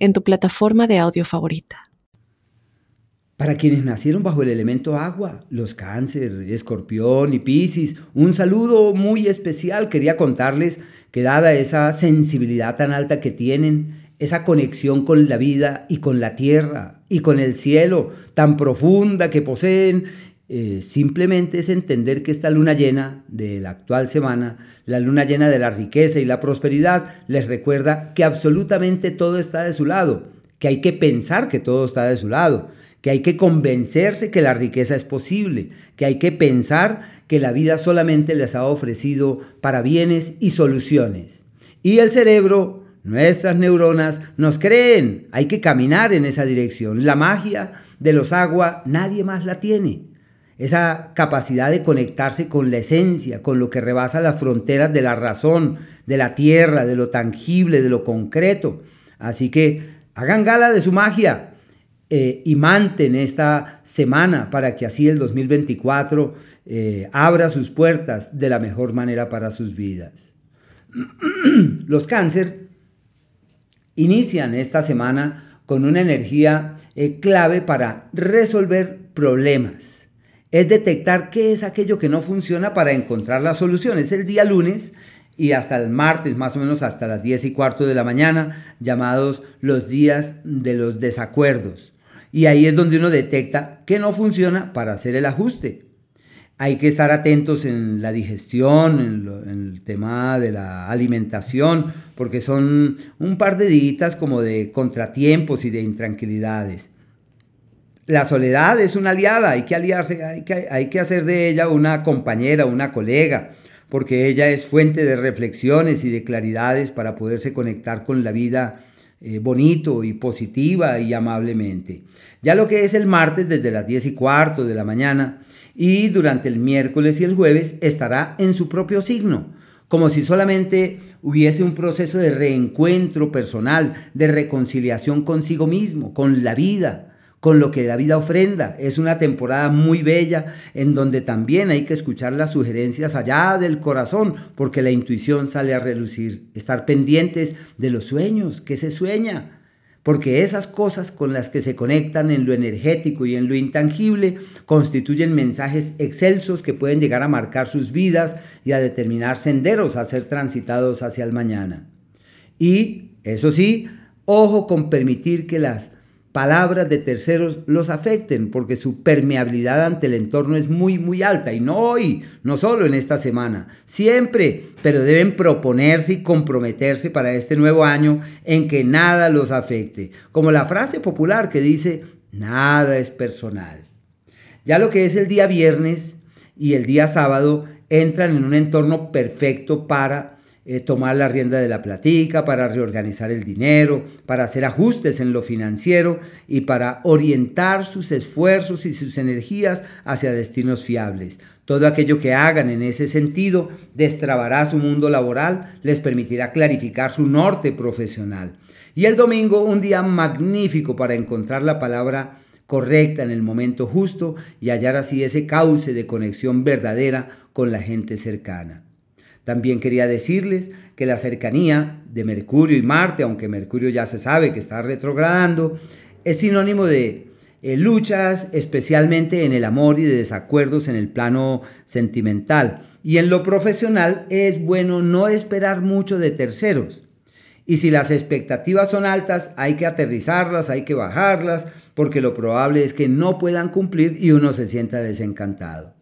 en tu plataforma de audio favorita. Para quienes nacieron bajo el elemento agua, los cáncer, escorpión y piscis, un saludo muy especial. Quería contarles que dada esa sensibilidad tan alta que tienen, esa conexión con la vida y con la tierra y con el cielo tan profunda que poseen eh, simplemente es entender que esta luna llena de la actual semana, la luna llena de la riqueza y la prosperidad, les recuerda que absolutamente todo está de su lado, que hay que pensar que todo está de su lado, que hay que convencerse que la riqueza es posible, que hay que pensar que la vida solamente les ha ofrecido para bienes y soluciones. Y el cerebro, nuestras neuronas, nos creen, hay que caminar en esa dirección. La magia de los agua nadie más la tiene esa capacidad de conectarse con la esencia, con lo que rebasa las fronteras de la razón, de la tierra, de lo tangible, de lo concreto. Así que hagan gala de su magia eh, y manten esta semana para que así el 2024 eh, abra sus puertas de la mejor manera para sus vidas. Los cáncer inician esta semana con una energía eh, clave para resolver problemas es detectar qué es aquello que no funciona para encontrar la solución. Es el día lunes y hasta el martes, más o menos hasta las 10 y cuarto de la mañana, llamados los días de los desacuerdos. Y ahí es donde uno detecta qué no funciona para hacer el ajuste. Hay que estar atentos en la digestión, en, el tema de la alimentación, porque son un par de días como de contratiempos y de intranquilidades. La soledad es una aliada, hay que aliarse, hay que, hacer de ella una compañera, una colega, porque ella es fuente de reflexiones y de claridades para poderse conectar con la vida eh, bonito y positiva y amablemente. Ya lo que es el martes desde las 10 y cuarto de la mañana y durante el miércoles y el jueves estará en su propio signo, como si solamente hubiese un proceso de reencuentro personal, de reconciliación consigo mismo, con la vida, con lo que la vida ofrenda. Es una temporada muy bella en donde también hay que escuchar las sugerencias allá del corazón porque la intuición sale a relucir. Estar pendientes de los sueños, que se sueña. Porque esas cosas con las que se conectan en lo energético y en lo intangible constituyen mensajes excelsos que pueden llegar a marcar sus vidas y a determinar senderos a ser transitados hacia el mañana. Y, eso sí, ojo con permitir que las palabras de terceros los afecten, porque su permeabilidad ante el entorno es muy, muy alta. Y no hoy, no solo en esta semana, siempre, pero deben proponerse y comprometerse para este nuevo año en que nada los afecte. Como la frase popular que dice, nada es personal. Ya lo que es el día viernes y el día sábado entran en un entorno perfecto para eh, tomar la rienda de la platica, para reorganizar el dinero, para hacer ajustes en lo financiero y para orientar sus esfuerzos y sus energías hacia destinos fiables. Todo aquello que hagan en ese sentido destrabará su mundo laboral, les permitirá clarificar su norte profesional. Y el domingo, un día magnífico para encontrar la palabra correcta en el momento justo y hallar así ese cauce de conexión verdadera con la gente cercana. También quería decirles que la cercanía de Mercurio y Marte, aunque Mercurio ya se sabe que está retrogradando, es sinónimo de eh, luchas, especialmente en el amor y de desacuerdos en el plano sentimental. Y en lo profesional es bueno no esperar mucho de terceros. Y si las expectativas son altas, hay que aterrizarlas, hay que bajarlas, porque lo probable es que no puedan cumplir y uno se sienta desencantado.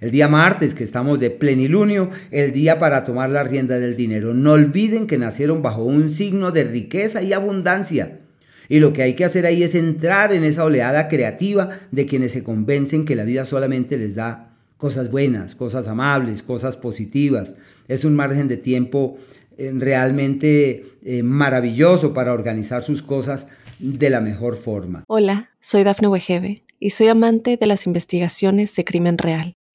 El día martes, que estamos de plenilunio, el día para tomar la rienda del dinero. No olviden que nacieron bajo un signo de riqueza y abundancia. Y lo que hay que hacer ahí es entrar en esa oleada creativa de quienes se convencen que la vida solamente les da cosas buenas, cosas amables, cosas positivas. Es un margen de tiempo eh, realmente eh, maravilloso para organizar sus cosas de la mejor forma. Hola, soy Dafne Wegebe y soy amante de las investigaciones de crimen real.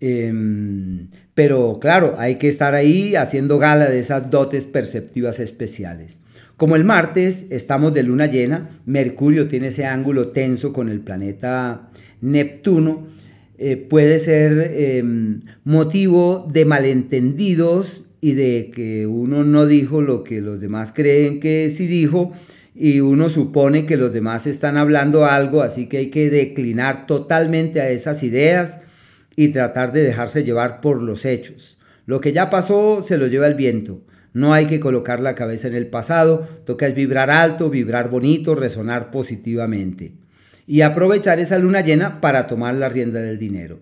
Em, pero claro, hay que estar ahí haciendo gala de esas dotes perceptivas especiales. Como el martes estamos de luna llena, Mercurio tiene ese ángulo tenso con el planeta Neptuno, eh, puede ser em, motivo de malentendidos y de que uno no dijo lo que los demás creen que sí dijo y uno supone que los demás están hablando algo, así que hay que declinar totalmente a esas ideas y tratar de dejarse llevar por los hechos. Lo que ya pasó se lo lleva el viento. No hay que colocar la cabeza en el pasado, toca es vibrar alto, vibrar bonito, resonar positivamente y aprovechar esa luna llena para tomar la rienda del dinero.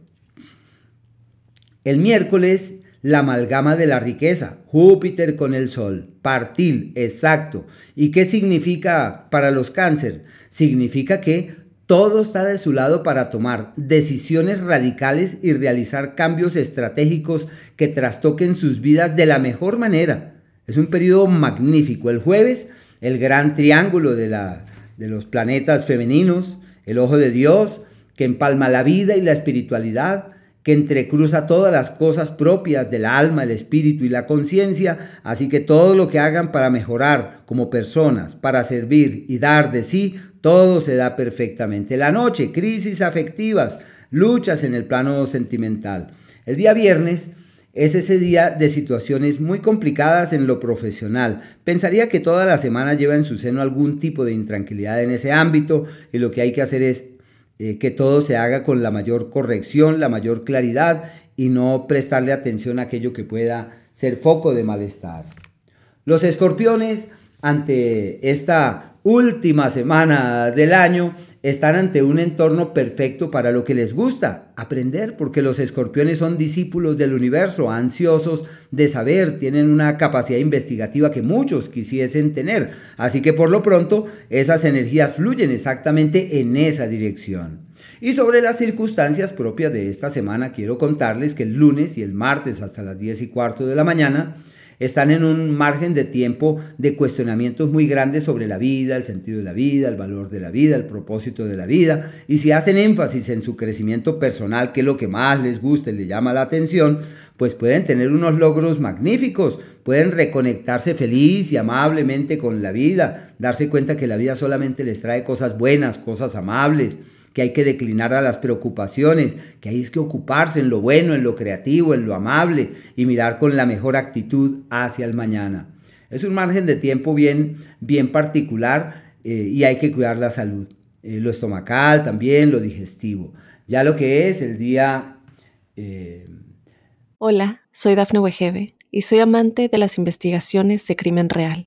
El miércoles, la amalgama de la riqueza, Júpiter con el Sol, partil, exacto. ¿Y qué significa para los cáncer? Significa que todo está de su lado para tomar decisiones radicales y realizar cambios estratégicos que trastoquen sus vidas de la mejor manera. Es un periodo magnífico. El jueves, el gran triángulo de, la, de los planetas femeninos, el ojo de Dios, que empalma la vida y la espiritualidad, que entrecruza todas las cosas propias del alma, el espíritu y la conciencia, así que todo lo que hagan para mejorar como personas, para servir y dar de sí, todo se da perfectamente. La noche, crisis afectivas, luchas en el plano sentimental. El día viernes, es ese día de situaciones muy complicadas en lo profesional. Pensaría que toda la semana lleva en su seno algún tipo de intranquilidad en ese ámbito y lo que hay que hacer es eh, que todo se haga con la mayor corrección, la mayor claridad y no prestarle atención a aquello que pueda ser foco de malestar. Los escorpiones, ante esta última semana del año están ante un entorno perfecto para lo que les gusta, aprender, porque los escorpiones son discípulos del universo, ansiosos de saber, tienen una capacidad investigativa que muchos quisiesen tener. Así que por lo pronto esas energías fluyen exactamente en esa dirección. Y sobre las circunstancias propias de esta semana, quiero contarles que el lunes y el martes hasta las 10 y cuarto de la mañana, están en un margen de tiempo de cuestionamientos muy grandes sobre la vida, el sentido de la vida, el valor de la vida, el propósito de la vida, y si hacen énfasis en su crecimiento personal, que es lo que más les gusta y les llama la atención, pues pueden tener unos logros magníficos, pueden reconectarse feliz y amablemente con la vida, darse cuenta que la vida solamente les trae cosas buenas, cosas amables, que hay que declinar a las preocupaciones, que hay que ocuparse en lo bueno, en lo creativo, en lo amable y mirar con la mejor actitud hacia el mañana. Es un margen de tiempo bien, bien particular eh, y hay que cuidar la salud. Eh, lo estomacal también, lo digestivo. Ya lo que es el día... Eh, Hola, soy Dafne Wegebe y soy amante de las investigaciones de crimen real.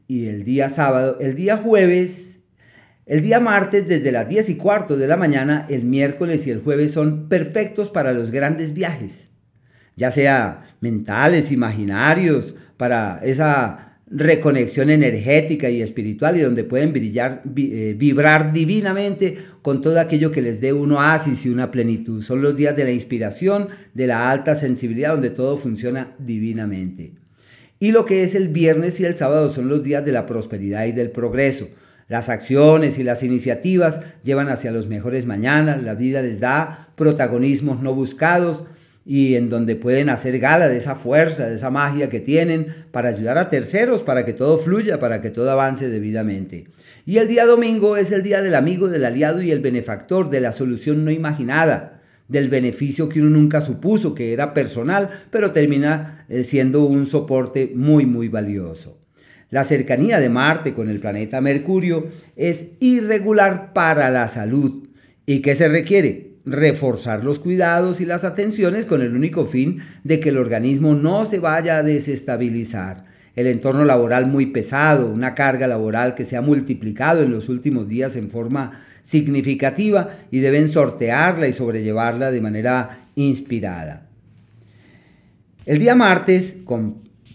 y el día sábado, el día jueves, el día martes desde las 10 y cuarto de la mañana, el miércoles y el jueves son perfectos para los grandes viajes, ya sea mentales, imaginarios, para esa reconexión energética y espiritual y donde pueden brillar, eh, vibrar divinamente con todo aquello que les dé un oasis y una plenitud. Son los días de la inspiración, de la alta sensibilidad, donde todo funciona divinamente. Y lo que es el viernes y el sábado son los días de la prosperidad y del progreso. Las acciones y las iniciativas llevan hacia los mejores mañanas, la vida les da protagonismos no buscados y en donde pueden hacer gala de esa fuerza, de esa magia que tienen para ayudar a terceros, para que todo fluya, para que todo avance debidamente. Y el día domingo es el día del amigo, del aliado y el benefactor, de la solución no imaginada del beneficio que uno nunca supuso que era personal, pero termina eh, siendo un soporte muy, muy valioso. La cercanía de Marte con el planeta Mercurio es irregular para la salud. ¿Y qué se requiere? Reforzar los cuidados y las atenciones con el único fin de que el organismo no se vaya a desestabilizar el entorno laboral muy pesado, una carga laboral que se ha multiplicado en los últimos días en forma significativa y deben sortearla y sobrellevarla de manera inspirada. El día martes,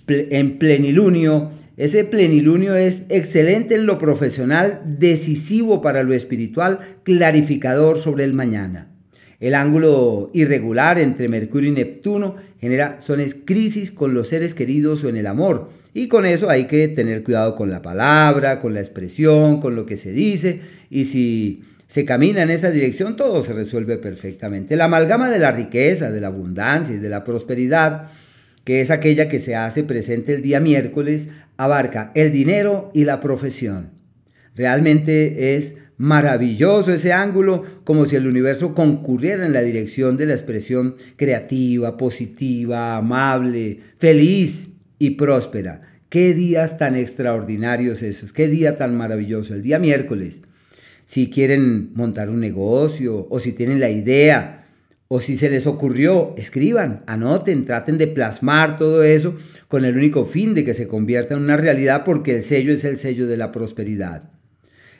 en plenilunio, ese plenilunio es excelente en lo profesional, decisivo para lo espiritual, clarificador sobre el mañana. El ángulo irregular entre Mercurio y Neptuno genera sones crisis con los seres queridos o en el amor, y con eso hay que tener cuidado con la palabra, con la expresión, con lo que se dice. Y si se camina en esa dirección, todo se resuelve perfectamente. La amalgama de la riqueza, de la abundancia y de la prosperidad, que es aquella que se hace presente el día miércoles, abarca el dinero y la profesión. Realmente es maravilloso ese ángulo, como si el universo concurriera en la dirección de la expresión creativa, positiva, amable, feliz y próspera. Qué días tan extraordinarios esos, qué día tan maravilloso, el día miércoles. Si quieren montar un negocio o si tienen la idea o si se les ocurrió, escriban, anoten, traten de plasmar todo eso con el único fin de que se convierta en una realidad porque el sello es el sello de la prosperidad.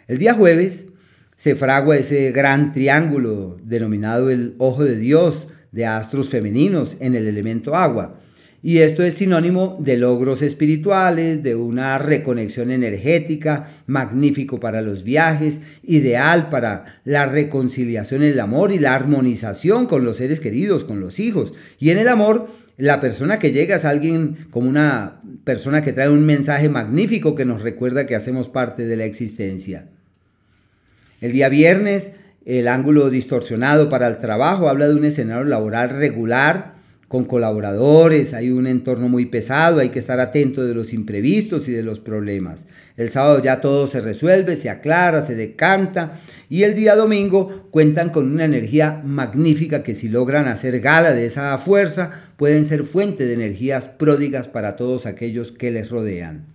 El día jueves se fragua ese gran triángulo denominado el ojo de Dios de astros femeninos en el elemento agua y esto es sinónimo de logros espirituales, de una reconexión energética, magnífico para los viajes, ideal para la reconciliación el amor y la armonización con los seres queridos, con los hijos. Y en el amor, la persona que llega es alguien como una persona que trae un mensaje magnífico que nos recuerda que hacemos parte de la existencia. El día viernes, el ángulo distorsionado para el trabajo habla de un escenario laboral regular, con colaboradores, hay un entorno muy pesado, hay que estar atento de los imprevistos y de los problemas. El sábado ya todo se resuelve, se aclara, se decanta y el día domingo cuentan con una energía magnífica que si logran hacer gala de esa fuerza pueden ser fuente de energías pródigas para todos aquellos que les rodean.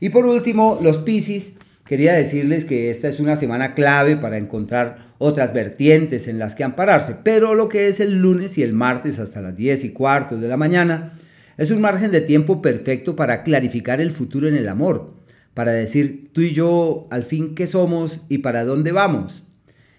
Y por último, los Piscis quería decirles que esta es una semana clave para encontrar otras vertientes en las que ampararse, pero lo que es el lunes y el martes hasta las 10 y cuarto de la mañana es un margen de tiempo perfecto para clarificar el futuro en el amor, para decir tú y yo al fin qué somos y para dónde vamos.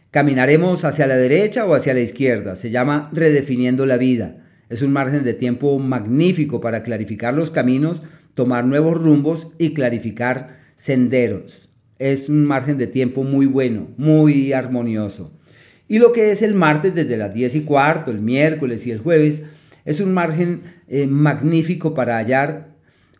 Caminaremos hacia la derecha o hacia la izquierda, se llama redefiniendo la vida. Es un margen de tiempo magnífico para clarificar los caminos, tomar nuevos rumbos y clarificar senderos es un margen de tiempo muy bueno, muy armonioso. Y lo que es el martes desde las 10 y cuarto, el miércoles y el jueves, es un margen eh, magnífico para hallar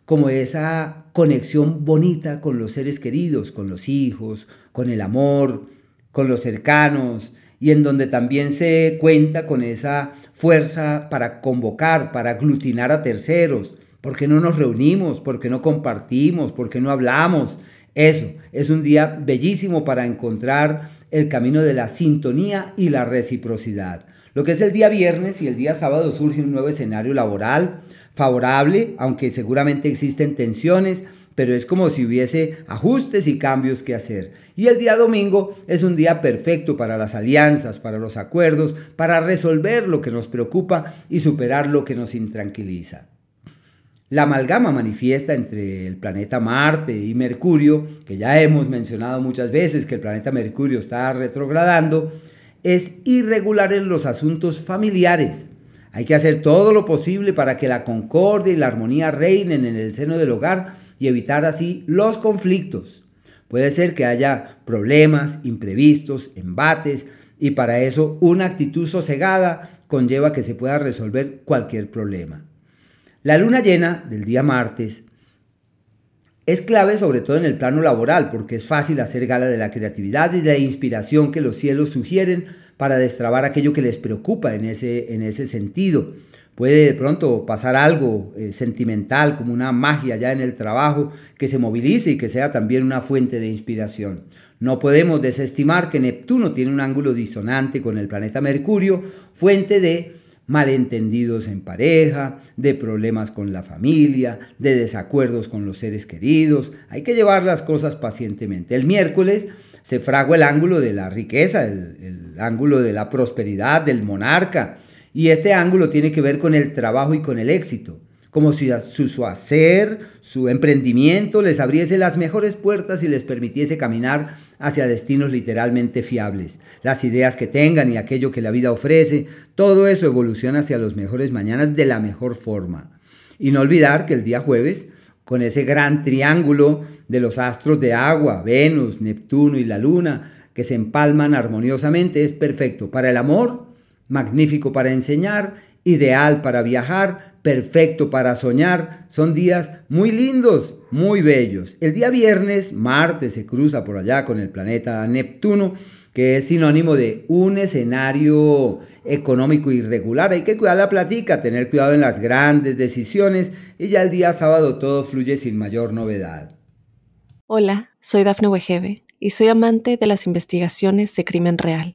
como esa conexión bonita con los seres queridos, con los hijos, con el amor, con los cercanos, y en donde también se cuenta con esa fuerza para convocar, para aglutinar a terceros, porque no nos reunimos, porque no compartimos, porque no hablamos, eso, es un día bellísimo para encontrar el camino de la sintonía y la reciprocidad. Lo que es el día viernes y el día sábado surge un nuevo escenario laboral favorable, aunque seguramente existen tensiones, pero es como si hubiese ajustes y cambios que hacer. Y el día domingo es un día perfecto para las alianzas, para los acuerdos, para resolver lo que nos preocupa y superar lo que nos intranquiliza. La amalgama manifiesta entre el planeta Marte y Mercurio, que ya hemos mencionado muchas veces que el planeta Mercurio está retrogradando, es irregular en los asuntos familiares. Hay que hacer todo lo posible para que la concordia y la armonía reinen en el seno del hogar y evitar así los conflictos. Puede ser que haya problemas, imprevistos, embates, y para eso una actitud sosegada conlleva que se pueda resolver cualquier problema. La luna llena del día martes es clave sobre todo en el plano laboral porque es fácil hacer gala de la creatividad y de la inspiración que los cielos sugieren para destrabar aquello que les preocupa en ese, en ese sentido. Puede de pronto pasar algo eh, sentimental, como una magia ya en el trabajo, que se movilice y que sea también una fuente de inspiración. No podemos desestimar que Neptuno tiene un ángulo disonante con el planeta Mercurio, fuente de malentendidos en pareja, de problemas con la familia, de desacuerdos con los seres queridos. Hay que llevar las cosas pacientemente. El miércoles se fragua el ángulo de la riqueza, el, ángulo de la prosperidad, del monarca. Y este ángulo tiene que ver con el trabajo y con el éxito, como si su, su, hacer, su emprendimiento les abriese las mejores puertas y les permitiese caminar hacia destinos literalmente fiables. Las ideas que tengan y aquello que la vida ofrece, todo eso evoluciona hacia los mejores mañanas de la mejor forma. Y no olvidar que el día jueves, con ese gran triángulo de los astros de agua, Venus, Neptuno y la Luna, que se empalman armoniosamente, es perfecto para el amor, magnífico para enseñar, ideal para viajar, perfecto para soñar. Son días muy lindos, muy bellos. El día viernes, Marte se cruza por allá con el planeta Neptuno, que es sinónimo de un escenario económico irregular. Hay que cuidar la platica, tener cuidado en las grandes decisiones y ya el día sábado todo fluye sin mayor novedad. Hola, soy Dafne Wegebe y soy amante de las investigaciones de crimen real.